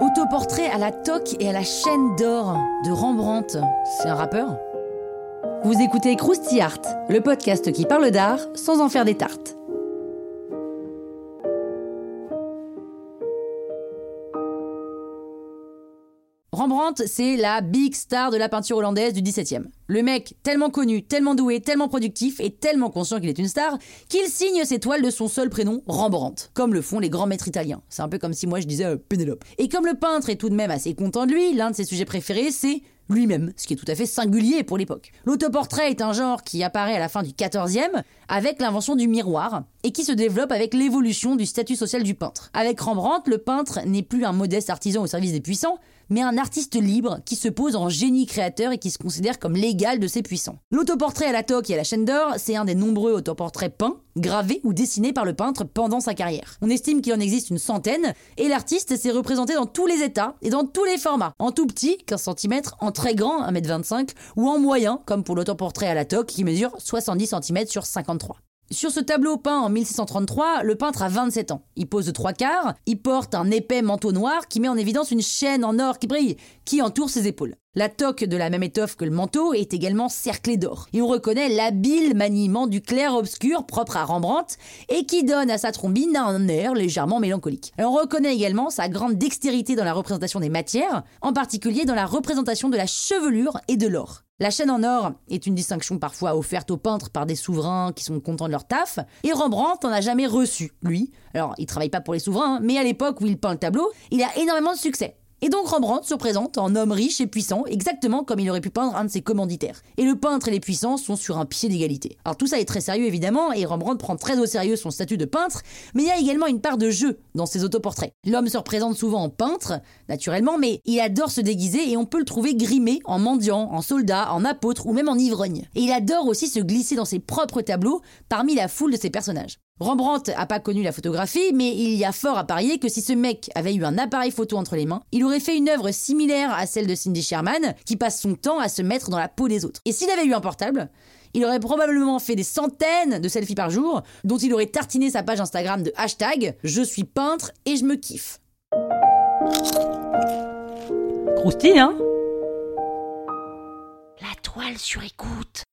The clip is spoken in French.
Autoportrait à la toque et à la chaîne d'or de Rembrandt. C'est un rappeur? Vous écoutez Krusty Art, le podcast qui parle d'art sans en faire des tartes. Rembrandt, c'est la big star de la peinture hollandaise du XVIIe. Le mec, tellement connu, tellement doué, tellement productif et tellement conscient qu'il est une star, qu'il signe ses toiles de son seul prénom, Rembrandt, comme le font les grands maîtres italiens. C'est un peu comme si moi je disais euh, Pénélope. Et comme le peintre est tout de même assez content de lui, l'un de ses sujets préférés, c'est lui-même, ce qui est tout à fait singulier pour l'époque. L'autoportrait est un genre qui apparaît à la fin du XIVe avec l'invention du miroir et qui se développe avec l'évolution du statut social du peintre. Avec Rembrandt, le peintre n'est plus un modeste artisan au service des puissants, mais un artiste libre qui se pose en génie créateur et qui se considère comme l'égal de ses puissants. L'autoportrait à la toque et à la chaîne d'or, c'est un des nombreux autoportraits peints, gravés ou dessinés par le peintre pendant sa carrière. On estime qu'il en existe une centaine, et l'artiste s'est représenté dans tous les états et dans tous les formats. En tout petit, 15 cm, en très grand, 1m25, ou en moyen, comme pour l'autoportrait à la toque qui mesure 70 cm sur 53. Sur ce tableau peint en 1633, le peintre a 27 ans. Il pose de trois quarts, il porte un épais manteau noir qui met en évidence une chaîne en or qui brille, qui entoure ses épaules. La toque de la même étoffe que le manteau est également cerclée d'or. Et on reconnaît l'habile maniement du clair-obscur propre à Rembrandt et qui donne à sa trombine un air légèrement mélancolique. on reconnaît également sa grande dextérité dans la représentation des matières, en particulier dans la représentation de la chevelure et de l'or. La chaîne en or est une distinction parfois offerte aux peintres par des souverains qui sont contents de leur taf, et Rembrandt n'en a jamais reçu, lui. Alors, il travaille pas pour les souverains, mais à l'époque où il peint le tableau, il a énormément de succès. Et donc Rembrandt se présente en homme riche et puissant, exactement comme il aurait pu peindre un de ses commanditaires. Et le peintre et les puissants sont sur un pied d'égalité. Alors tout ça est très sérieux évidemment, et Rembrandt prend très au sérieux son statut de peintre, mais il y a également une part de jeu dans ses autoportraits. L'homme se représente souvent en peintre, naturellement, mais il adore se déguiser et on peut le trouver grimé en mendiant, en soldat, en apôtre ou même en ivrogne. Et il adore aussi se glisser dans ses propres tableaux parmi la foule de ses personnages. Rembrandt a pas connu la photographie, mais il y a fort à parier que si ce mec avait eu un appareil photo entre les mains, il aurait fait une œuvre similaire à celle de Cindy Sherman, qui passe son temps à se mettre dans la peau des autres. Et s'il avait eu un portable, il aurait probablement fait des centaines de selfies par jour, dont il aurait tartiné sa page Instagram de hashtag Je suis peintre et je me kiffe. Croustille, hein? La toile sur écoute.